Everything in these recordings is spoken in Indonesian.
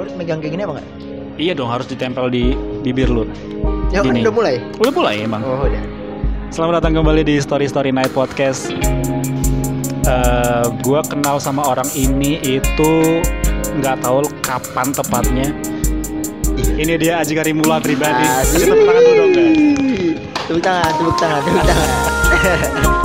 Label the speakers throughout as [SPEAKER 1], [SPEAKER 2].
[SPEAKER 1] Gue harus megang kayak gini apa nggak?
[SPEAKER 2] Iya dong harus ditempel di bibir lu.
[SPEAKER 1] Ya kan udah mulai.
[SPEAKER 2] Udah mulai emang.
[SPEAKER 1] Oh udah.
[SPEAKER 2] Selamat datang kembali di Story Story Night Podcast. Eh, gua kenal sama orang ini itu nggak tahu kapan tepatnya. Ini dia Aji Karimula pribadi. Kasih tepuk tangan dulu dong guys.
[SPEAKER 1] Tepuk tangan, tepuk tangan, tepuk tangan.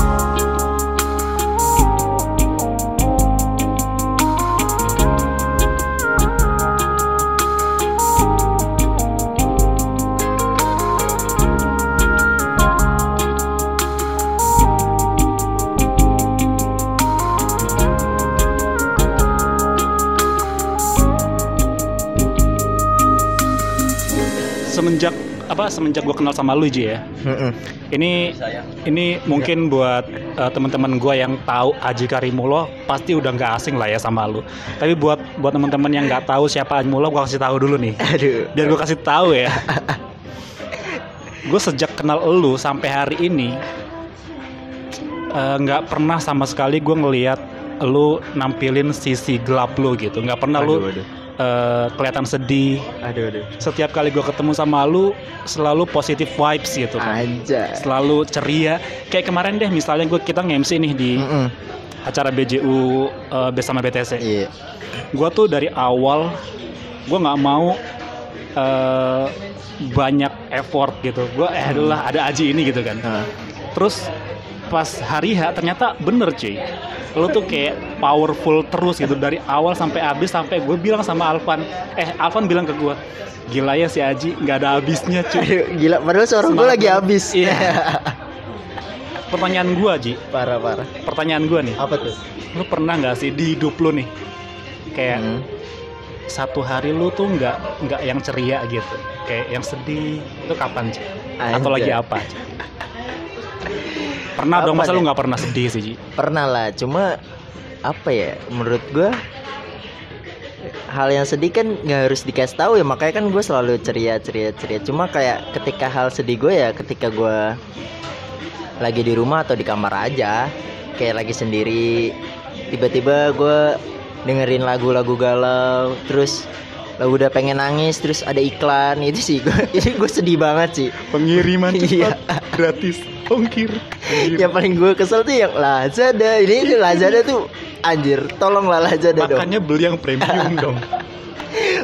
[SPEAKER 2] Semenjak apa semenjak gua kenal sama lu Ji ya.
[SPEAKER 1] Mm-mm.
[SPEAKER 2] Ini ini mungkin buat eh, teman-teman gua yang tahu Aji Karimulo pasti udah nggak asing lah ya sama lu. Tapi buat buat teman-teman yang nggak tahu siapa Aji Mulo, gua kasih tahu dulu nih.
[SPEAKER 1] Aduh.
[SPEAKER 2] biar gue kasih tahu ya gue sejak kenal elu sampai hari ini eh, nggak pernah sama sekali gue ngelihat lu nampilin sisi gelap lu gitu nggak pernah lu
[SPEAKER 1] Aduh,
[SPEAKER 2] eh, kelihatan sedih.
[SPEAKER 1] Aduh, aduh.
[SPEAKER 2] setiap kali gue ketemu sama lu selalu positive vibes gitu kan.
[SPEAKER 1] Aja.
[SPEAKER 2] selalu ceria. Kayak kemarin deh misalnya gue kita nge-MC nih di
[SPEAKER 1] Mm-mm.
[SPEAKER 2] acara BJU eh, bersama BTC
[SPEAKER 1] Iya.
[SPEAKER 2] gue tuh dari awal gue nggak mau eh, banyak effort gitu. Gue eh adalah ada aji ini gitu kan.
[SPEAKER 1] Nah,
[SPEAKER 2] terus pas hari H ternyata bener cuy lo tuh kayak powerful terus gitu dari awal sampai habis sampai gue bilang sama Alvan eh Alvan bilang ke gue gila ya si Aji nggak ada habisnya cuy
[SPEAKER 1] gila. Padahal suara gue lagi habis.
[SPEAKER 2] Iya. pertanyaan gue Ji
[SPEAKER 1] parah, parah.
[SPEAKER 2] pertanyaan gue nih
[SPEAKER 1] Apa tuh?
[SPEAKER 2] lo pernah nggak sih di hidup lo nih kayak
[SPEAKER 1] Hmm.
[SPEAKER 2] satu hari lu tuh nggak nggak yang ceria gitu kayak yang sedih itu kapan sih atau lagi apa Ci? pernah dong
[SPEAKER 1] Apa
[SPEAKER 2] masa lu nggak pernah sedih sih Ci?
[SPEAKER 1] Pernah lah, cuma apa ya? Menurut gue hal yang sedih kan nggak harus dikasih tahu ya makanya kan gue selalu ceria ceria ceria cuma kayak ketika hal sedih gue ya ketika gue lagi di rumah atau di kamar aja kayak lagi sendiri tiba-tiba gue dengerin lagu-lagu galau terus lagu udah pengen nangis terus ada iklan itu sih gue itu gue sedih banget sih.
[SPEAKER 2] Pengiriman
[SPEAKER 1] Iya.
[SPEAKER 2] cepat gratis ongkir
[SPEAKER 1] yang paling gue kesel tuh yang Lazada. Ini Lazada tuh anjir tolonglah Lazada dong.
[SPEAKER 2] Makanya beli yang premium dong.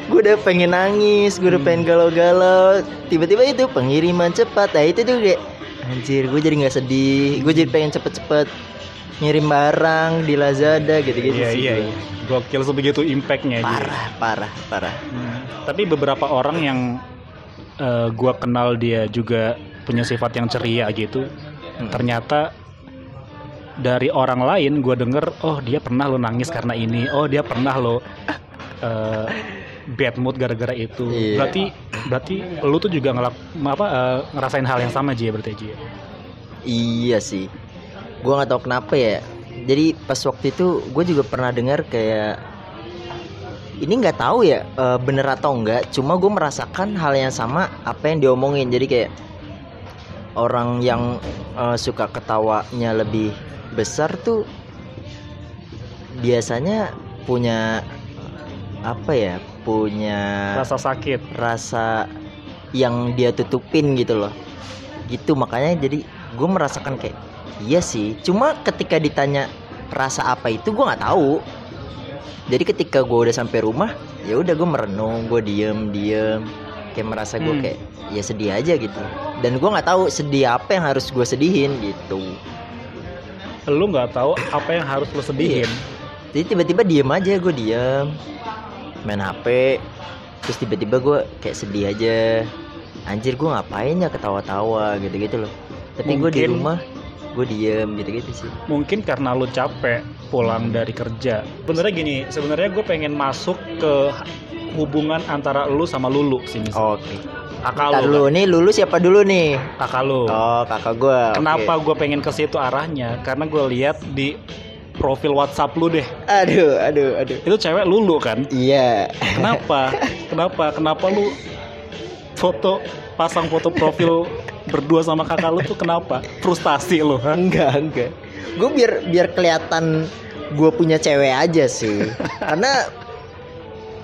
[SPEAKER 1] Gue udah pengen nangis gue udah pengen galau-galau. Tiba-tiba itu pengiriman cepat. Nah itu tuh kayak anjir gue jadi nggak sedih gue jadi pengen cepet-cepet ngirim barang di Lazada gitu-gitu
[SPEAKER 2] iya
[SPEAKER 1] sih
[SPEAKER 2] iya
[SPEAKER 1] gua.
[SPEAKER 2] iya gokil sebegitu impactnya
[SPEAKER 1] parah parah parah
[SPEAKER 2] Hmm. tapi beberapa orang yang eh, gua kenal dia juga punya sifat yang ceria gitu
[SPEAKER 1] Hmm.
[SPEAKER 2] ternyata dari orang lain gue denger oh dia pernah lo nangis karena ini oh dia pernah lo eh, bad mood gara-gara itu
[SPEAKER 1] Iya.
[SPEAKER 2] berarti berarti lu tuh juga ngelak apa eh, ngerasain hal yang sama Ji ya berarti Ji ya?
[SPEAKER 1] Iya sih. Gua nggak tahu kenapa ya. Jadi pas waktu itu gue juga pernah dengar kayak ini nggak tahu ya eh, bener atau enggak. Cuma gue merasakan hal yang sama apa yang diomongin. Jadi kayak orang yang eh, suka ketawanya lebih besar tuh biasanya punya apa ya? Punya
[SPEAKER 2] rasa sakit
[SPEAKER 1] rasa yang dia tutupin gitu loh gitu makanya jadi gue merasakan kayak iya sih cuma ketika ditanya rasa apa itu gue nggak tahu. Jadi ketika gue udah sampai rumah ya udah gue merenung gue diem diem. Kayak merasa gue
[SPEAKER 2] Hmm.
[SPEAKER 1] kayak ya sedih aja gitu. Dan gue nggak tahu sedih apa yang harus gue sedihin gitu.
[SPEAKER 2] Lu nggak tahu apa yang harus lu sedihin.
[SPEAKER 1] Jadi tiba-tiba diem aja gue diem. Main hp terus tiba-tiba gue kayak sedih aja. Anjir gue ngapain ya ketawa-tawa gitu-gitu loh. Tapi gue di rumah gue diem gitu-gitu sih.
[SPEAKER 2] Mungkin karena lu capek pulang dari kerja. Sebenarnya gini sebenarnya gue pengen masuk ke hubungan antara lu sama Lulu sih misalnya
[SPEAKER 1] oke.
[SPEAKER 2] Kakak
[SPEAKER 1] Ntar
[SPEAKER 2] lu
[SPEAKER 1] dulu nih lulu siapa dulu nih?
[SPEAKER 2] Kan? kakak lu.
[SPEAKER 1] Oh kakak gue
[SPEAKER 2] kenapa gue pengen ke situ arahnya? Karena gue lihat di profil WhatsApp lu deh.
[SPEAKER 1] Aduh aduh aduh.
[SPEAKER 2] Itu cewek Lulu kan?
[SPEAKER 1] Iya.
[SPEAKER 2] Kenapa? Kenapa? Kenapa lu foto pasang foto profil berdua sama kakak lu tuh kenapa frustasi lu ha?
[SPEAKER 1] enggak enggak gue biar biar kelihatan gue punya cewek aja sih karena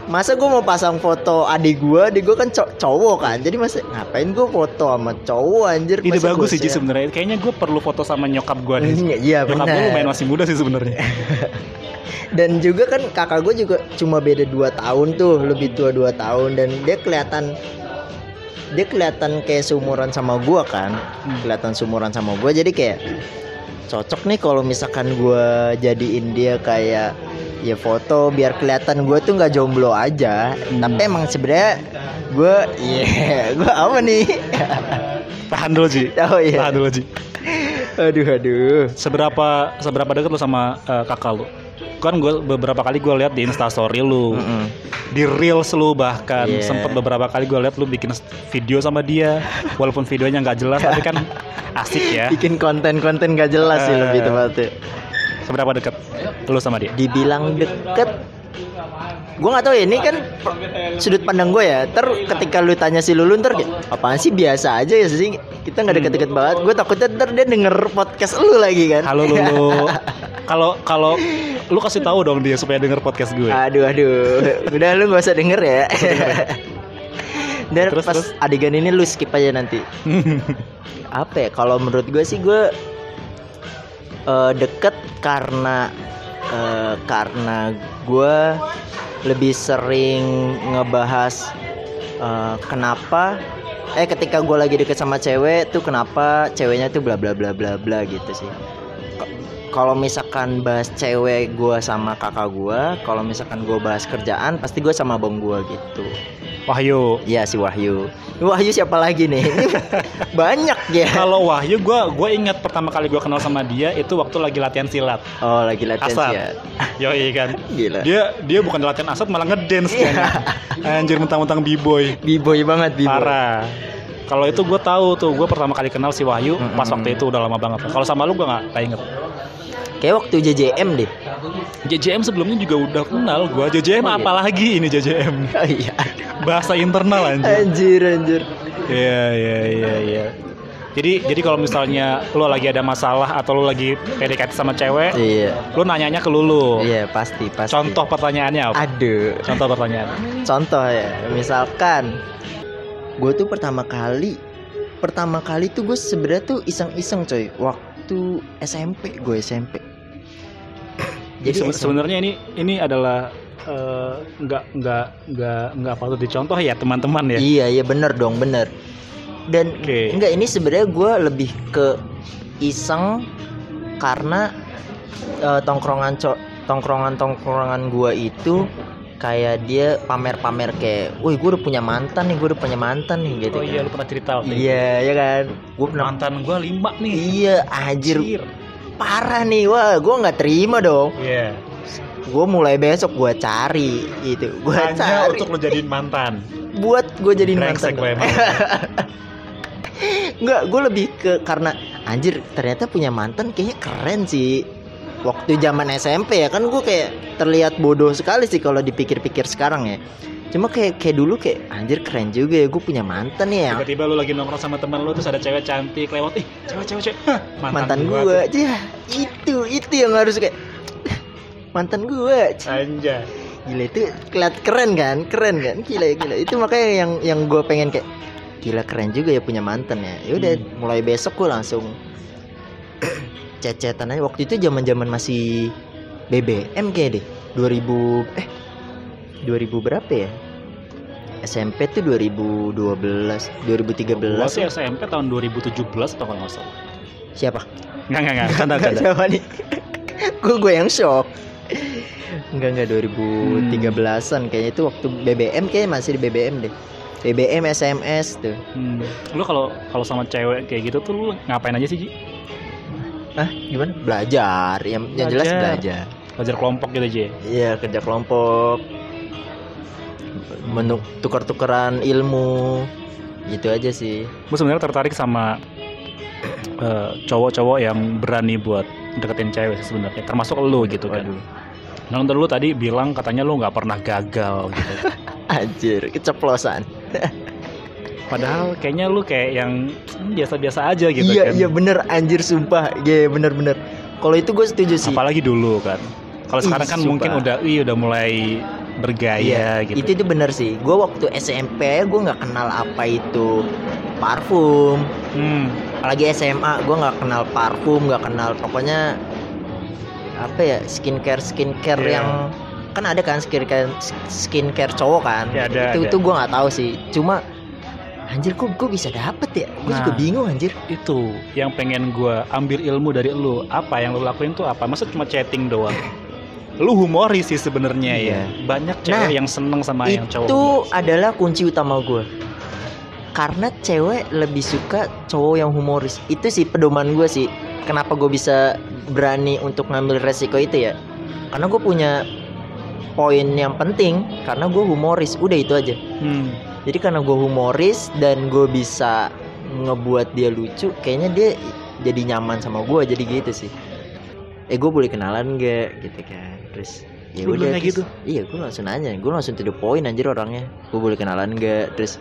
[SPEAKER 1] masa gue mau pasang foto adik gue adik gue kan cow- cowok kan jadi masa ngapain gue foto sama cowok anjir Masa
[SPEAKER 2] bagus sih
[SPEAKER 1] share?
[SPEAKER 2] sebenarnya. Kayaknya gue perlu foto sama nyokap gue nih.
[SPEAKER 1] Iya, iya
[SPEAKER 2] Nyokap gue lumayan masih muda sih sebenarnya.
[SPEAKER 1] Dan juga kan kakak gue juga cuma beda 2 tahun tuh, lebih tua 2 tahun dan dia kelihatan dia kelihatan kayak seumuran sama gua kan.
[SPEAKER 2] Hmm.
[SPEAKER 1] Kelihatan seumuran sama gua jadi kayak cocok nih kalau misalkan gua jadiin dia kayak ya foto biar kelihatan gua tuh nggak jomblo aja.
[SPEAKER 2] Hmm.
[SPEAKER 1] Tapi emang sebenarnya gua iya, gua apa nih?
[SPEAKER 2] Tahan dulu Ji.
[SPEAKER 1] oh iya.
[SPEAKER 2] Tahan dulu Ji.
[SPEAKER 1] Aduh aduh.
[SPEAKER 2] Seberapa seberapa dekat lu sama eh, kakak lu? Kan gue beberapa kali gue lihat di instastory lu,
[SPEAKER 1] Mm-mm.
[SPEAKER 2] di reels lu bahkan
[SPEAKER 1] Iya.
[SPEAKER 2] sempet beberapa kali gue lihat lu bikin video sama dia, walaupun videonya nggak jelas tapi kan asik ya.
[SPEAKER 1] Bikin konten-konten gak jelas sih
[SPEAKER 2] Eh.
[SPEAKER 1] lebih tepatnya.
[SPEAKER 2] Seberapa dekat lu sama dia?
[SPEAKER 1] dibilang deket gue nggak tahu ya ini kan sudut pandang gue ya ter ketika lu tanya si Lulu ntar kayak, apaan sih biasa aja ya sih kita nggak deket-deket banget gue takutnya ntar dia denger podcast lu lagi kan
[SPEAKER 2] Halo Lulu. Kalau kalau lu kasih tahu dong dia supaya denger podcast gue.
[SPEAKER 1] aduh aduh. Udah lu nggak usah denger ya. Dan
[SPEAKER 2] Terus,
[SPEAKER 1] pas
[SPEAKER 2] terus?
[SPEAKER 1] adegan ini lu skip aja nanti. Apa ya? Kalau menurut gue sih gue eh, deket karena eh, karena gue lebih sering ngebahas eh, kenapa eh ketika gue lagi deket sama cewek tuh kenapa ceweknya tuh bla bla bla bla bla gitu sih kalau misalkan bahas cewek gue sama kakak gue kalau misalkan gue bahas kerjaan pasti gue sama bang gue gitu
[SPEAKER 2] Wahyu.
[SPEAKER 1] Iya si Wahyu Wahyu siapa lagi nih banyak ya
[SPEAKER 2] Kalau Wahyu gue gue ingat pertama kali gue kenal sama dia itu waktu lagi latihan silat.
[SPEAKER 1] oh lagi latihan
[SPEAKER 2] Asap.
[SPEAKER 1] siat
[SPEAKER 2] Yoi kan.
[SPEAKER 1] gila
[SPEAKER 2] Dia dia bukan latihan asat malah ngedance
[SPEAKER 1] Iya.
[SPEAKER 2] kayaknya. Anjir mentang-mentang b-boy.
[SPEAKER 1] b-boy banget b-boy
[SPEAKER 2] Parah. Kalau itu gue tahu tuh, gue pertama kali kenal si Wahyu
[SPEAKER 1] Mm-mm.
[SPEAKER 2] pas waktu itu udah lama banget. Kalau sama lu gue nggak inget.
[SPEAKER 1] Kayak waktu JJM deh
[SPEAKER 2] JJM sebelumnya juga udah kenal gue. JJM
[SPEAKER 1] Oh, iya.
[SPEAKER 2] apalagi ini JJM?
[SPEAKER 1] oh iya
[SPEAKER 2] Bahasa internal anjir.
[SPEAKER 1] anjir anjir
[SPEAKER 2] Iya iya iya iya. Jadi jadi kalau misalnya lu lagi ada masalah atau lu lagi PDKT sama cewek,
[SPEAKER 1] iya
[SPEAKER 2] lu nanyanya ke Lulu.
[SPEAKER 1] iya pasti pasti
[SPEAKER 2] Contoh pertanyaannya apa?
[SPEAKER 1] aduh
[SPEAKER 2] Contoh pertanyaan.
[SPEAKER 1] contoh ya misalkan gue tuh pertama kali pertama kali tuh gue sebenarnya tuh iseng-iseng coy waktu SMP gue SMP
[SPEAKER 2] Jadi sebenarnya ini ini adalah eh, nggak nggak nggak nggak patut dicontoh ya teman-teman ya.
[SPEAKER 1] Iya iya bener dong bener. Dan
[SPEAKER 2] Oke.
[SPEAKER 1] enggak ini sebenarnya gue lebih ke iseng karena eh, tongkrongan co tongkrongan tongkrongan gue itu kayak dia pamer-pamer kayak, woi gue udah punya mantan nih, gue udah punya mantan nih gitu.
[SPEAKER 2] Oh iya lu pernah cerita waktu.
[SPEAKER 1] Iya ya kan, gue pernah.
[SPEAKER 2] Mantan gua lima nih.
[SPEAKER 1] Iya anjir
[SPEAKER 2] Anjir.
[SPEAKER 1] parah nih, wah gue nggak terima dong.
[SPEAKER 2] Iya.
[SPEAKER 1] Gue mulai besok gue cari itu, gue
[SPEAKER 2] Hanya
[SPEAKER 1] cari
[SPEAKER 2] untuk lo jadiin mantan.
[SPEAKER 1] buat gue jadiin
[SPEAKER 2] Brengsek
[SPEAKER 1] mantan.
[SPEAKER 2] emang.
[SPEAKER 1] Enggak, gue lebih ke karena anjir ternyata punya mantan kayaknya keren sih. Waktu zaman SMP ya kan gue kayak terlihat bodoh sekali sih kalau dipikir-pikir sekarang ya. Cuma kayak kayak dulu kayak anjir keren juga ya gue punya mantan ya.
[SPEAKER 2] Tiba-tiba lu lagi nongkrong sama teman lu terus ada cewek cantik lewat, ih cewek cewek cewek. Hah,
[SPEAKER 1] mantan,
[SPEAKER 2] gua
[SPEAKER 1] gue aja itu itu yang harus kayak mantan gue
[SPEAKER 2] Anjay.
[SPEAKER 1] gila itu keliat keren kan keren kan gila gila itu makanya yang yang gue pengen kayak gila keren juga ya punya mantan ya ya udah
[SPEAKER 2] Hmm.
[SPEAKER 1] mulai besok gue langsung cecetan aja. Waktu itu zaman zaman masih BBM kayak deh. 2000 eh 2000 berapa ya? SMP tuh 2012 2013
[SPEAKER 2] Gua sih SMP tahun 2017 atau kalau nggak salah.
[SPEAKER 1] siapa?
[SPEAKER 2] Enggak enggak enggak. Canda canda.
[SPEAKER 1] siapa nih? Gue gue yang shock. Enggak enggak 2013an kayaknya. Itu waktu BBM kayaknya masih di BBM deh. BBM SMS tuh.
[SPEAKER 2] Hmm. Lu kalau kalau sama cewek kayak gitu tuh lu ngapain aja sih, Ji?
[SPEAKER 1] Ah gimana belajar yang, yang jelas
[SPEAKER 2] Belajar.
[SPEAKER 1] belajar
[SPEAKER 2] Belajar kelompok gitu aja. ya?
[SPEAKER 1] iya kerja kelompok menuk tukar-tukaran ilmu gitu aja sih
[SPEAKER 2] Gue sebenarnya tertarik sama eh, cowok-cowok yang berani buat deketin cewek sih sebenarnya. Termasuk lu gitu kan.
[SPEAKER 1] Waduh.
[SPEAKER 2] Nah, lu tadi bilang katanya lu nggak pernah gagal gitu.
[SPEAKER 1] anjir keceplosan
[SPEAKER 2] Padahal kayaknya lu kayak yang hmm, biasa-biasa aja gitu
[SPEAKER 1] iya
[SPEAKER 2] kan.
[SPEAKER 1] iya bener anjir sumpah iya bener bener kalau itu gue setuju sih
[SPEAKER 2] Apalagi dulu kan. Kalau sekarang kan
[SPEAKER 1] sumpah.
[SPEAKER 2] mungkin udah ih udah mulai bergaya gitu.
[SPEAKER 1] Iya, Itu itu bener sih. Gue waktu SMP gue nggak kenal apa itu parfum.
[SPEAKER 2] Hmm.
[SPEAKER 1] Apalagi SMA gue nggak kenal parfum, nggak kenal pokoknya apa ya skincare skincare
[SPEAKER 2] Iya.
[SPEAKER 1] yang kan ada kan skincare skincare cowok kan.
[SPEAKER 2] Ya, ada,
[SPEAKER 1] itu
[SPEAKER 2] ada.
[SPEAKER 1] itu gue nggak tahu sih. Cuma anjir kok gue bisa dapet ya? Gue juga
[SPEAKER 2] Nah.
[SPEAKER 1] bingung anjir.
[SPEAKER 2] Itu yang pengen gua ambil ilmu dari lu. Apa yang lu lakuin tuh apa? Masa cuma chatting doang? Lu humoris sih sebenarnya ya.
[SPEAKER 1] Iya.
[SPEAKER 2] Banyak cewek
[SPEAKER 1] Nah,
[SPEAKER 2] yang seneng sama yang cowok.
[SPEAKER 1] itu
[SPEAKER 2] humoris.
[SPEAKER 1] adalah kunci utama gue karena cewek lebih suka cowok yang humoris itu sih pedoman gue sih kenapa gue bisa berani untuk ngambil resiko itu ya karena gue punya poin yang penting karena gue humoris udah itu aja
[SPEAKER 2] Hmm.
[SPEAKER 1] Jadi karena gue humoris dan gue bisa ngebuat dia lucu kayaknya dia jadi nyaman sama gue jadi gitu sih. Eh gue boleh kenalan gak gitu kan. Terus ya udah
[SPEAKER 2] gitu?
[SPEAKER 1] iya gue langsung nanya. Gue langsung to the point anjir orangnya. Gue boleh kenalan gak terus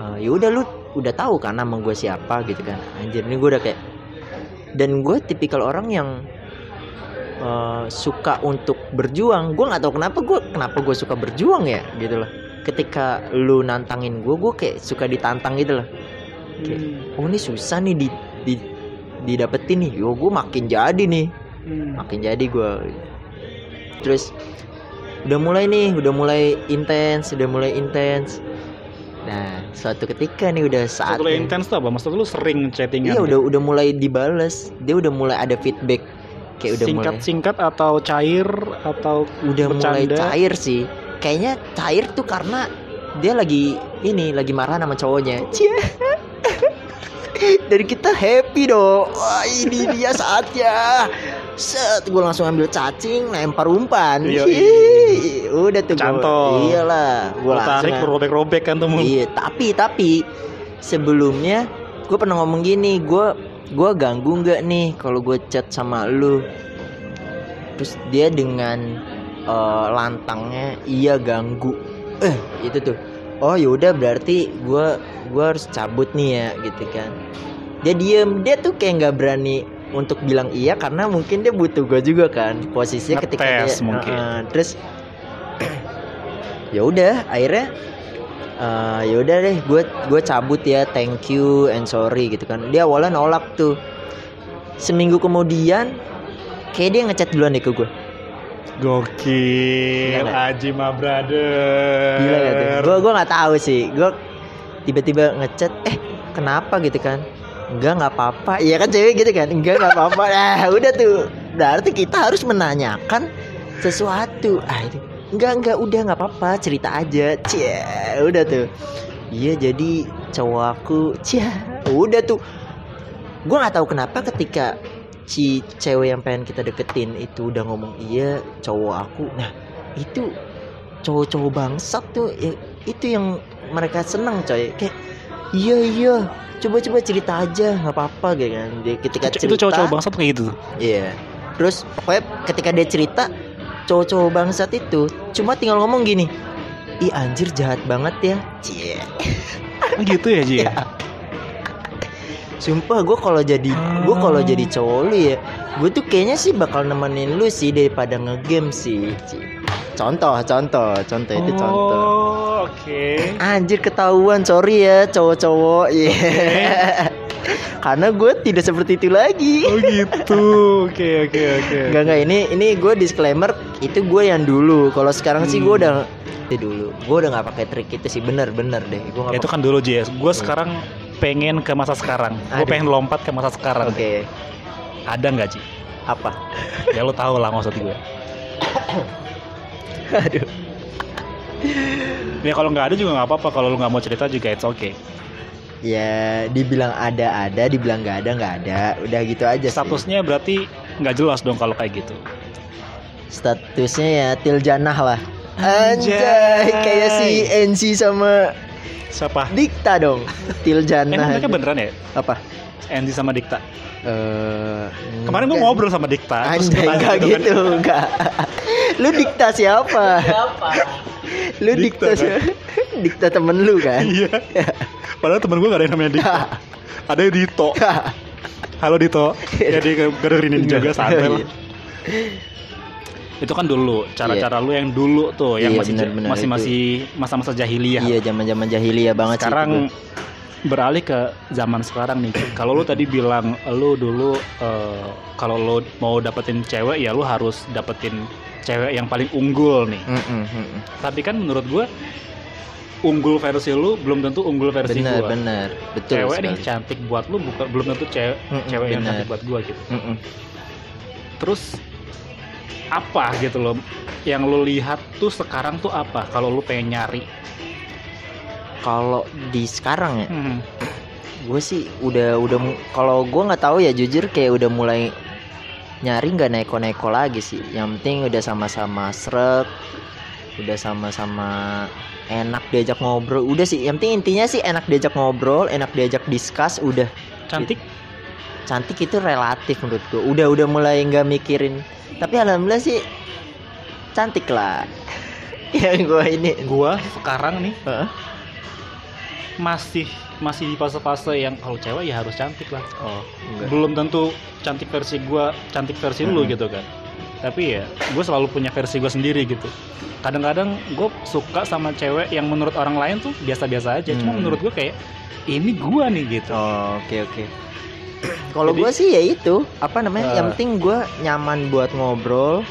[SPEAKER 1] "Eh, ya udah lu udah tahu kan nama gue siapa gitu kan. Anjir ini gue udah kayak dan gue tipikal orang yang eh, suka untuk berjuang. Gue nggak tahu kenapa gue kenapa gue suka berjuang ya gitu loh ketika lu nantangin gue gue kayak suka ditantang gitu loh Kayak,
[SPEAKER 2] Hmm.
[SPEAKER 1] oh ini susah nih di, di didapetin nih yo gue makin jadi nih
[SPEAKER 2] Hmm.
[SPEAKER 1] makin jadi gue terus udah mulai nih udah mulai intens udah mulai intens nah suatu ketika nih udah
[SPEAKER 2] Satu
[SPEAKER 1] saatnya
[SPEAKER 2] intens tuh apa? Maksud lu sering chattingan?
[SPEAKER 1] iya
[SPEAKER 2] gitu?
[SPEAKER 1] udah udah mulai dibales dia udah mulai ada feedback kayak udah mulai
[SPEAKER 2] Singkat-singkat atau cair atau
[SPEAKER 1] udah mulai
[SPEAKER 2] bercanda?
[SPEAKER 1] cair sih kayaknya cair tuh karena dia lagi ini lagi marah sama cowoknya Cie. dari kita happy dong wah ini dia saatnya set gue langsung ambil cacing lempar umpan
[SPEAKER 2] Iya,
[SPEAKER 1] Hihi. udah tuh
[SPEAKER 2] Cantol.
[SPEAKER 1] iyalah gue
[SPEAKER 2] tarik lu robek-robek kan Mul.
[SPEAKER 1] Iya, tapi tapi sebelumnya gue pernah ngomong gini, gue gue ganggu nggak nih kalau gue chat sama lu? Terus dia dengan eh, lantangnya iya ganggu. Eh itu tuh. Oh yaudah berarti gue gua harus cabut nih ya gitu kan. Dia diem, dia tuh kayak nggak berani untuk bilang iya karena mungkin dia butuh gue juga kan posisinya ketika dia
[SPEAKER 2] Ngetes mungkin.
[SPEAKER 1] Heeh, terus ya udah akhirnya eh ya udah deh gue gue cabut ya thank you and sorry gitu kan dia awalnya nolak tuh seminggu kemudian kayak dia ngechat duluan deh ke gue
[SPEAKER 2] Gokil? Aji ma brother.
[SPEAKER 1] gila gak tuh? Gue gue nggak tahu sih. Gue tiba-tiba ngechat eh kenapa? gitu kan. Enggak nggak apa-apa. Iya kan cewek gitu kan. Enggak nggak apa-apa. Nah udah tuh. Berarti kita harus menanyakan sesuatu. Ah itu enggak enggak udah nggak apa-apa. Cerita aja. Cie udah tuh. Iya jadi cowok aku cie udah tuh. Gue nggak tahu kenapa ketika si cewek yang pengen kita deketin itu udah ngomong iya cowok aku. Nah itu cowok-cowok bangsat tuh ya, itu yang mereka seneng coy. Kayak iya iya coba-coba cerita aja nggak apa-apa gitu kan. Dia ketika
[SPEAKER 2] Itu,
[SPEAKER 1] cerita
[SPEAKER 2] itu cowok-cowok bangsat kayak gitu
[SPEAKER 1] iya. Terus pokoknya ketika dia cerita cowok-cowok bangsat itu cuma tinggal ngomong gini ih anjir jahat banget ya. Cie.
[SPEAKER 2] Gitu ya, Ji?
[SPEAKER 1] Iya. Sumpah gue kalau jadi gue kalau jadi cowok lu ya, gue tuh kayaknya sih bakal nemenin lu sih daripada ngegame sih. Contoh, contoh, contoh itu contoh.
[SPEAKER 2] Oh, oke.
[SPEAKER 1] Anjir ketahuan, sorry ya cowok-cowok. Iya. Karena gue tidak seperti itu lagi.
[SPEAKER 2] Oh gitu. Oke, oke, oke.
[SPEAKER 1] Enggak enggak ini ini gue disclaimer itu gue yang dulu. Kalau sekarang sih gue
[SPEAKER 2] Hmm.
[SPEAKER 1] udah itu dulu. Gue udah nggak pakai trik itu sih bener bener deh. Nggak
[SPEAKER 2] Ya, itu kan dulu, Ji. Gue sekarang pengen ke masa sekarang. Gue pengen lompat ke masa sekarang.
[SPEAKER 1] Oke.
[SPEAKER 2] Ada nggak, Ji?
[SPEAKER 1] Apa?
[SPEAKER 2] Ya lo tau lah maksud gue.
[SPEAKER 1] Aduh.
[SPEAKER 2] Ya kalau nggak ada juga nggak apa-apa. Kalau lu nggak mau cerita juga it's okay.
[SPEAKER 1] Ya dibilang ada ada, dibilang nggak ada nggak ada. Udah gitu aja. sih.
[SPEAKER 2] Statusnya berarti nggak jelas dong kalau kayak gitu.
[SPEAKER 1] Statusnya ya tiljanah lah.
[SPEAKER 2] Anjay.
[SPEAKER 1] Anjay, kayak si NC sama
[SPEAKER 2] Siapa?
[SPEAKER 1] Dikta dong. Tiljanah.
[SPEAKER 2] Emang mereka beneran ya?
[SPEAKER 1] Apa?
[SPEAKER 2] Andy sama Dikta.
[SPEAKER 1] Eh,
[SPEAKER 2] Kemarin gue ngobrol sama Dikta. terus
[SPEAKER 1] Anjay, enggak
[SPEAKER 2] gitu kan.
[SPEAKER 1] gitu, enggak. lu dikta siapa? Siapa? Lu
[SPEAKER 2] Dikta,
[SPEAKER 1] dikta,
[SPEAKER 2] kan?
[SPEAKER 1] siapa? dikta temen lu kan?
[SPEAKER 2] Iya. Padahal temen gue gak ada yang namanya Dikta. ada yang Dito. Halo Dito. Ya dia gak dengerin ini juga santai lah. Itu kan dulu cara-cara lu yang dulu tuh yang
[SPEAKER 1] Iya,
[SPEAKER 2] masih
[SPEAKER 1] benar, benar,
[SPEAKER 2] masih
[SPEAKER 1] itu.
[SPEAKER 2] masih masa-masa jahiliyah
[SPEAKER 1] iya zaman zaman jahiliyah banget sih
[SPEAKER 2] sekarang
[SPEAKER 1] gua.
[SPEAKER 2] beralih ke zaman sekarang nih kalau lu tadi bilang lu dulu eh, kalau lu mau dapetin cewek ya lu harus dapetin cewek yang paling unggul nih
[SPEAKER 1] Mm-mm, mm-mm.
[SPEAKER 2] tapi kan menurut gua unggul versi lu belum tentu unggul versi
[SPEAKER 1] bener
[SPEAKER 2] gua
[SPEAKER 1] bener betul
[SPEAKER 2] cewek nih
[SPEAKER 1] sekali.
[SPEAKER 2] cantik buat lu bukan belum tentu cewek
[SPEAKER 1] Mm-mm,
[SPEAKER 2] cewek yang
[SPEAKER 1] bener.
[SPEAKER 2] cantik buat gua gitu
[SPEAKER 1] Mm-mm.
[SPEAKER 2] terus apa gitu loh. Yang lu lihat tuh sekarang tuh apa? Kalau lu pengen nyari.
[SPEAKER 1] Kalau di sekarang ya?
[SPEAKER 2] Hmm.
[SPEAKER 1] gue sih udah udah kalau gue nggak tahu ya jujur kayak udah mulai nyari nggak neko-neko lagi sih. Yang penting udah sama-sama srek udah sama-sama enak diajak ngobrol. Udah sih yang penting intinya sih enak diajak ngobrol enak diajak discuss udah.
[SPEAKER 2] Cantik?
[SPEAKER 1] Cantik itu relatif menurut gue udah udah mulai nggak mikirin tapi alhamdulillah sih cantik lah. Yang gue ini.
[SPEAKER 2] Gua sekarang nih masih masih di fase-fase yang kalau cewek ya harus cantik lah.
[SPEAKER 1] Oh enggak.
[SPEAKER 2] Belum tentu cantik versi gua cantik versi lu
[SPEAKER 1] Mhm.
[SPEAKER 2] gitu kan. Tapi ya gue selalu punya versi gue sendiri gitu. Kadang-kadang gue suka sama cewek yang menurut orang lain tuh biasa-biasa aja. Cuma
[SPEAKER 1] Hmm.
[SPEAKER 2] menurut gue kayak ini gua nih gitu.
[SPEAKER 1] Oh, oke oke. Kalau gue sih ya itu apa namanya?
[SPEAKER 2] Eh.
[SPEAKER 1] yang penting gue nyaman buat ngobrol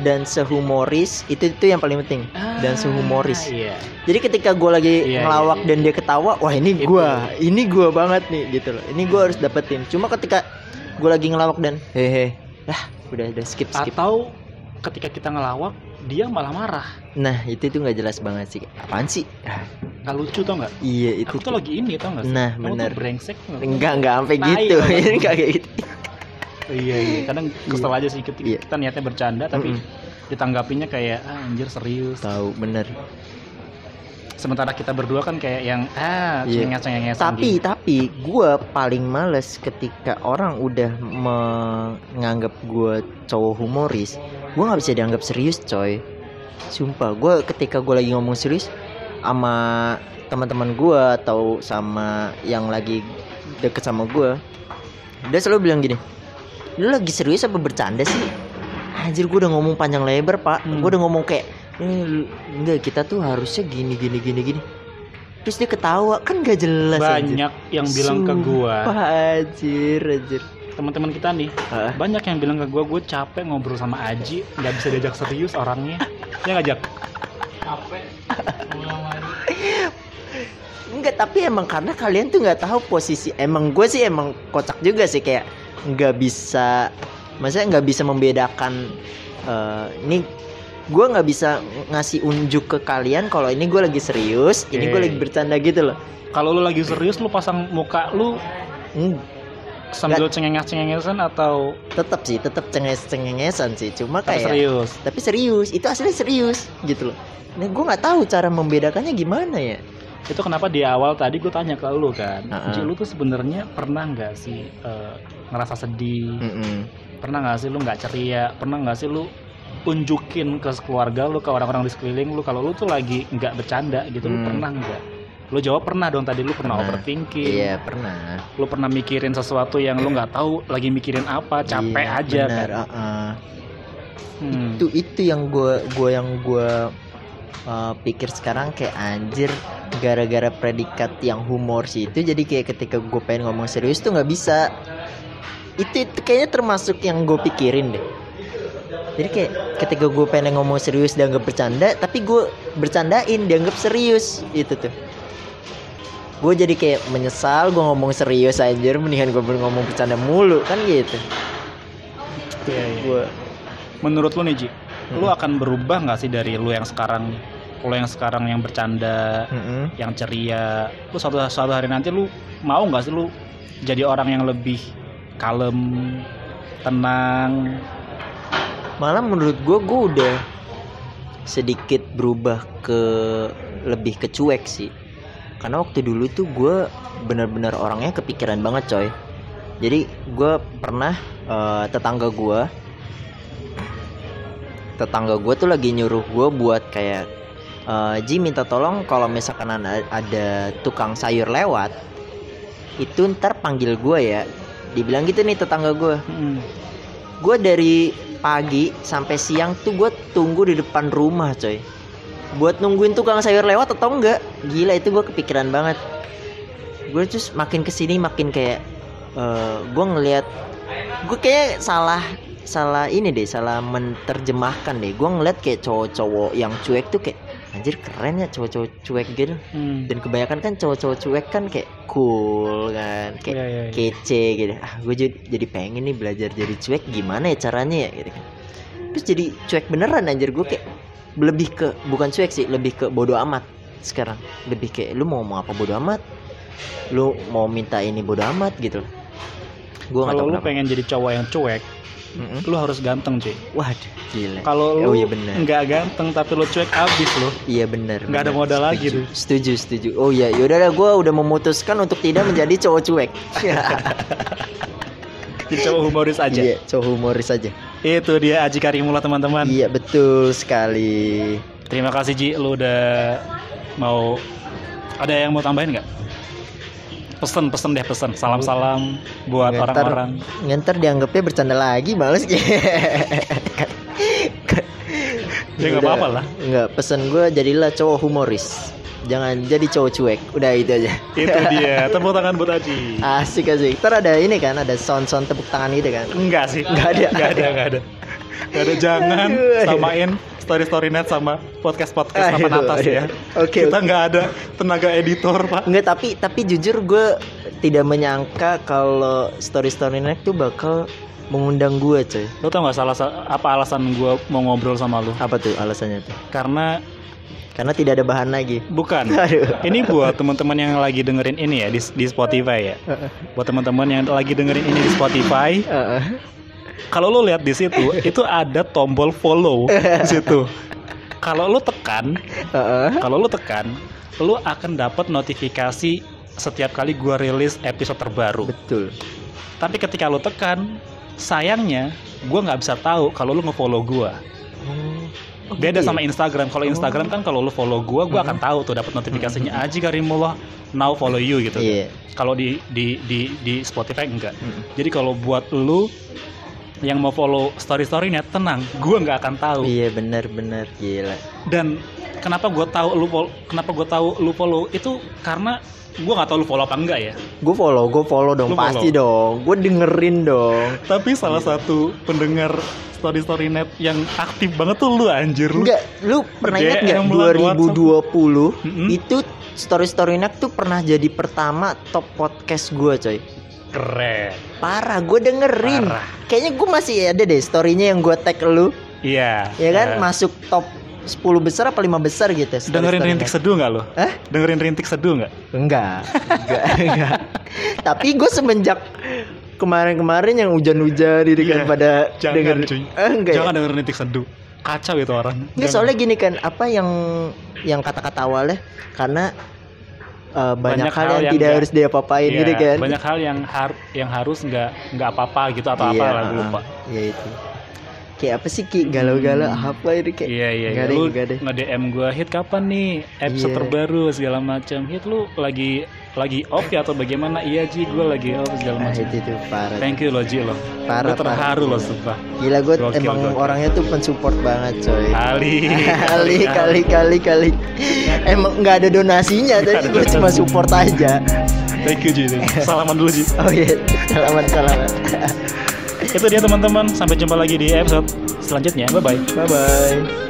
[SPEAKER 1] dan sehumoris itu itu yang paling penting. dan sehumoris.
[SPEAKER 2] Ah, iya
[SPEAKER 1] Jadi ketika gue lagi
[SPEAKER 2] Iya,
[SPEAKER 1] ngelawak
[SPEAKER 2] iya, iya.
[SPEAKER 1] dan dia ketawa, wah ini gue, ini gue banget nih gitu loh. Ini gue harus dapetin. Cuma ketika gue lagi ngelawak dan hehe, ah udah udah skip skip.
[SPEAKER 2] atau ketika kita ngelawak dia malah marah
[SPEAKER 1] Nah itu tuh nggak jelas banget sih. Apaan sih?
[SPEAKER 2] Nggak lucu tau nggak
[SPEAKER 1] iya itu.
[SPEAKER 2] aku tuh lagi ini tau nggak sih
[SPEAKER 1] Nah,
[SPEAKER 2] Kamu
[SPEAKER 1] bener.
[SPEAKER 2] brengsek?
[SPEAKER 1] Enggak enggak sampai gitu. Enggak kayak gitu.
[SPEAKER 2] iya iya kadang kesel aja sih ketika
[SPEAKER 1] Iya.
[SPEAKER 2] kita niatnya bercanda tapi
[SPEAKER 1] Mm-mm.
[SPEAKER 2] ditanggapinya kayak ah, anjir serius
[SPEAKER 1] Tahu bener.
[SPEAKER 2] Sementara kita berdua kan kayak yang ah
[SPEAKER 1] Iya.
[SPEAKER 2] cengenges cengenges
[SPEAKER 1] tapi tapi gue paling males ketika orang udah menganggap gue cowok humoris gue nggak bisa dianggap serius coy sumpah gue ketika gue lagi ngomong serius sama teman-teman gue atau sama yang lagi deket sama gue dia selalu bilang gini lu lagi serius apa bercanda sih anjir gue udah ngomong panjang lebar pak
[SPEAKER 2] Hmm.
[SPEAKER 1] gue udah ngomong kayak "Eh, enggak kita tuh harusnya gini gini gini gini terus dia ketawa kan gak jelas anjir.
[SPEAKER 2] banyak yang bilang ke gua
[SPEAKER 1] Sumpah, anjir anjir
[SPEAKER 2] teman-teman kita nih
[SPEAKER 1] Hah?
[SPEAKER 2] banyak yang bilang ke gua gue capek ngobrol sama Aji nggak bisa diajak serius orangnya ya ngajak capek
[SPEAKER 1] Enggak, tapi emang karena kalian tuh nggak tahu posisi. Emang gue sih emang kocak juga sih kayak nggak bisa, maksudnya nggak bisa membedakan. eh, ini gue nggak bisa ngasih unjuk ke kalian kalau ini gue lagi serius, ini gue lagi bercanda gitu loh.
[SPEAKER 2] kalau lu lagi serius lu pasang muka lu
[SPEAKER 1] Hmm,
[SPEAKER 2] sambil cengenges cengengesan atau
[SPEAKER 1] tetap sih, tetap cenges cengengesan sih. Cuma
[SPEAKER 2] tapi
[SPEAKER 1] kayak,
[SPEAKER 2] serius
[SPEAKER 1] tapi serius, itu aslinya serius gitu loh. Nah, gue nggak tahu cara membedakannya gimana ya.
[SPEAKER 2] itu kenapa di awal tadi gue tanya ke lu kan
[SPEAKER 1] Heeh.
[SPEAKER 2] Ji lu tuh sebenarnya pernah nggak sih eh, ngerasa sedih
[SPEAKER 1] Mm-mm.
[SPEAKER 2] pernah nggak sih lu nggak ceria pernah nggak sih lu unjukin ke keluarga lu ke orang-orang di sekeliling lu kalau lu tuh lagi nggak bercanda gitu lu
[SPEAKER 1] Hmm.
[SPEAKER 2] pernah nggak lu jawab pernah dong tadi lu pernah,
[SPEAKER 1] Pernah.
[SPEAKER 2] overthinking
[SPEAKER 1] Iya pernah.
[SPEAKER 2] lu pernah mikirin sesuatu yang lu nggak tahu lagi mikirin apa capek
[SPEAKER 1] Iya,
[SPEAKER 2] aja
[SPEAKER 1] benar,
[SPEAKER 2] kan
[SPEAKER 1] uh-uh.
[SPEAKER 2] Hmm.
[SPEAKER 1] itu itu yang gue gue yang gue uh, pikir sekarang kayak anjir gara-gara predikat yang humor sih itu jadi kayak ketika gue pengen ngomong serius tuh nggak bisa itu, itu kayaknya termasuk yang gue pikirin deh jadi kayak ketika gue pengen ngomong serius dianggap bercanda tapi gue bercandain dianggap serius itu tuh gue jadi kayak menyesal gue ngomong serius anjir mendingan gue ngomong bercanda mulu kan gitu
[SPEAKER 2] Iya, iya.
[SPEAKER 1] gue
[SPEAKER 2] menurut lu nih Ji lu
[SPEAKER 1] Hmm.
[SPEAKER 2] akan berubah nggak sih dari lu yang sekarang lu yang sekarang yang bercanda
[SPEAKER 1] Mm-mm.
[SPEAKER 2] yang ceria lu suatu suatu hari nanti lu mau nggak sih lu jadi orang yang lebih kalem tenang
[SPEAKER 1] malah menurut gue gue udah sedikit berubah ke lebih ke cuek sih. Karena waktu dulu tuh gue bener-bener orangnya kepikiran banget coy. Jadi gue pernah eh, tetangga gue tetangga gue tuh lagi nyuruh gue buat kayak eh, Ji minta tolong kalau misalkan ada, ada tukang sayur lewat itu ntar panggil gue ya. Dibilang gitu nih tetangga gue
[SPEAKER 2] Hmm.
[SPEAKER 1] gue dari pagi sampai siang tuh gue tunggu di depan rumah coy. Buat nungguin tukang sayur lewat atau enggak? Gila itu gue kepikiran banget. Gue terus makin ke sini makin kayak eh gue ngelihat gue kayak salah salah ini deh salah menerjemahkan deh. Gue ngeliat kayak cowok-cowok yang cuek tuh kayak anjir keren ya cowok-cowok cuek gitu
[SPEAKER 2] Hmm.
[SPEAKER 1] dan kebanyakan kan cowok-cowok cuek kan kayak cool kan kayak
[SPEAKER 2] Iya, iya, iya.
[SPEAKER 1] kece gitu. Ah gue jadi, jadi pengen nih belajar jadi cuek gimana ya caranya ya gitu kan. Terus jadi cuek beneran anjir gue kayak lebih ke bukan cuek sih lebih ke bodoh amat sekarang. Lebih kayak lu mau ngomong apa bodoh amat? Lu mau minta ini bodoh amat gitu. Gue nggak tahu
[SPEAKER 2] lu
[SPEAKER 1] kenapa.
[SPEAKER 2] pengen jadi cowok yang cuek,
[SPEAKER 1] Mm-mm.
[SPEAKER 2] lu harus ganteng cuy.
[SPEAKER 1] waduh gila
[SPEAKER 2] Kalau
[SPEAKER 1] Oh,
[SPEAKER 2] lu
[SPEAKER 1] iya bener.
[SPEAKER 2] nggak ganteng tapi lu cuek abis lu.
[SPEAKER 1] Iya benar.
[SPEAKER 2] Nggak ada modal lagi
[SPEAKER 1] Setuju,
[SPEAKER 2] tuh.
[SPEAKER 1] Setuju, setuju. Oh iya, yaudah lah gue udah memutuskan untuk tidak menjadi cowok cuek.
[SPEAKER 2] Jadi cowok humoris aja.
[SPEAKER 1] Iya, cowok humoris aja.
[SPEAKER 2] Itu dia Aji Karimullah teman-teman.
[SPEAKER 1] Iya betul sekali.
[SPEAKER 2] Terima kasih Ji, lu udah mau ada yang mau tambahin nggak? Pesen, pesen deh pesen. Salam-salam buat
[SPEAKER 1] Ntar-
[SPEAKER 2] orang-orang.
[SPEAKER 1] Ntar dianggapnya bercanda lagi, males
[SPEAKER 2] Ya nggak apa-apa lah.
[SPEAKER 1] Nggak, pesan gue jadilah cowok humoris. Jangan jadi cowok cuek. Udah itu aja.
[SPEAKER 2] Itu dia. Tepuk tangan buat Aji.
[SPEAKER 1] Asik asik. Ntar ada ini kan, ada sound-sound tepuk tangan gitu kan.
[SPEAKER 2] Enggak sih.
[SPEAKER 1] Nggak ada.
[SPEAKER 2] Nggak ada, nggak ada. Nggak ada jangan samain story story net sama podcast podcast
[SPEAKER 1] Aduh,
[SPEAKER 2] atas ya.
[SPEAKER 1] Oke,
[SPEAKER 2] Kita
[SPEAKER 1] oke.
[SPEAKER 2] nggak ada tenaga editor pak.
[SPEAKER 1] Enggak tapi tapi jujur gue tidak menyangka kalau story story next tuh bakal mengundang gue coy.
[SPEAKER 2] Lo tau nggak salah apa alasan gue mau ngobrol sama lo?
[SPEAKER 1] Apa tuh alasannya tuh?
[SPEAKER 2] Karena
[SPEAKER 1] Karena tidak ada bahan lagi.
[SPEAKER 2] bukan.
[SPEAKER 1] Aduh.
[SPEAKER 2] Ini buat teman-teman yang lagi dengerin ini ya di, di Spotify ya. Buat teman-teman yang lagi dengerin ini di Spotify,
[SPEAKER 1] Heeh.
[SPEAKER 2] kalau lo lihat di situ itu ada tombol follow di situ. Kalau lo tekan, kalau lo tekan, lo akan dapat notifikasi setiap kali gua rilis episode terbaru.
[SPEAKER 1] Betul.
[SPEAKER 2] Tapi ketika lo tekan, sayangnya gua nggak bisa tahu kalau lo ngefollow gua.
[SPEAKER 1] Oh,
[SPEAKER 2] Beda
[SPEAKER 1] gitu ya?
[SPEAKER 2] sama Instagram. Kalau Instagram kan kalau lo follow gua, gua akan tahu tuh dapat notifikasinya Aji Karimullah now follow you gitu.
[SPEAKER 1] Iya.
[SPEAKER 2] Kalau di di di di Spotify enggak.
[SPEAKER 1] Mm.
[SPEAKER 2] Jadi kalau buat lu yang mau follow story storynya tenang, gua nggak akan tahu.
[SPEAKER 1] Iya benar benar gila.
[SPEAKER 2] Dan kenapa gua tahu lu fol- kenapa gua tahu lu follow itu karena gua nggak tahu lu follow apa enggak ya.
[SPEAKER 1] Gue follow, gue follow dong
[SPEAKER 2] Lu
[SPEAKER 1] pasti
[SPEAKER 2] follow.
[SPEAKER 1] dong. Gue dengerin dong.
[SPEAKER 2] Tapi salah satu pendengar story story net yang aktif banget tuh lu anjir lu.
[SPEAKER 1] Enggak, lu pernah ingat
[SPEAKER 2] DM
[SPEAKER 1] nggak
[SPEAKER 2] lu di
[SPEAKER 1] 2020
[SPEAKER 2] Mm-mm.
[SPEAKER 1] itu story story next tuh pernah jadi pertama top podcast gue coy.
[SPEAKER 2] Keren.
[SPEAKER 1] Parah, gue dengerin.
[SPEAKER 2] Parah.
[SPEAKER 1] Kayaknya gue masih ada deh storynya yang gue tag lu,
[SPEAKER 2] Iya.
[SPEAKER 1] ya kan?
[SPEAKER 2] Eh,
[SPEAKER 1] Masuk top 10 besar apa 5 besar gitu. story-
[SPEAKER 2] dengerin
[SPEAKER 1] story
[SPEAKER 2] rintik
[SPEAKER 1] next.
[SPEAKER 2] seduh nggak lo?
[SPEAKER 1] Hah?
[SPEAKER 2] Dengerin rintik seduh nggak?
[SPEAKER 1] Enggak, enggak, enggak. Tapi gue semenjak kemarin-kemarin yang hujan-hujan diri kan
[SPEAKER 2] Iya,
[SPEAKER 1] pada
[SPEAKER 2] Jangan
[SPEAKER 1] denger.
[SPEAKER 2] cuy.
[SPEAKER 1] Eh, enggak.
[SPEAKER 2] Jangan
[SPEAKER 1] ya?
[SPEAKER 2] dengerin rintik seduh. Kacau itu orang.
[SPEAKER 1] Enggak,
[SPEAKER 2] Jangan.
[SPEAKER 1] soalnya gini kan, apa yang yang kata-kata awalnya karena eh, banyak,
[SPEAKER 2] Banyak
[SPEAKER 1] hal
[SPEAKER 2] hal
[SPEAKER 1] yang,
[SPEAKER 2] yang
[SPEAKER 1] tidak
[SPEAKER 2] nggak-
[SPEAKER 1] harus diapa-apain
[SPEAKER 2] Iya,
[SPEAKER 1] gitu kan.
[SPEAKER 2] Banyak hal yang har yang harus nggak nggak apa-apa gitu atau
[SPEAKER 1] Iya,
[SPEAKER 2] apa lah gue lupa.
[SPEAKER 1] Iya itu. Kayak apa sih Ki? Galau-galau
[SPEAKER 2] Hmm.
[SPEAKER 1] apa itu kayak?
[SPEAKER 2] Iya iya. Iya.
[SPEAKER 1] deh,
[SPEAKER 2] Lu
[SPEAKER 1] nggak deh.
[SPEAKER 2] nge-DM gue hit kapan nih episode
[SPEAKER 1] Iya.
[SPEAKER 2] terbaru segala macam. Hit lu lagi lagi off ya atau bagaimana? Iya Ji, gue lagi off segala
[SPEAKER 1] Nah,
[SPEAKER 2] macam.
[SPEAKER 1] itu tuh parah.
[SPEAKER 2] Thank you lo Ji lo.
[SPEAKER 1] Parah,
[SPEAKER 2] Gue terharu
[SPEAKER 1] parah.
[SPEAKER 2] lo sumpah.
[SPEAKER 1] Gila gue emang
[SPEAKER 2] gokil.
[SPEAKER 1] orangnya tuh pensupport banget coy.
[SPEAKER 2] Ali.
[SPEAKER 1] kali kali kali kali emang nggak ada donasinya
[SPEAKER 2] Nggak
[SPEAKER 1] tapi
[SPEAKER 2] ada
[SPEAKER 1] gue cuma support aja
[SPEAKER 2] Thank you Ji. Salaman dulu Ji.
[SPEAKER 1] oh iya selamat selamat
[SPEAKER 2] Itu dia teman-teman. Sampai jumpa lagi di episode selanjutnya. Bye bye.
[SPEAKER 1] bye bye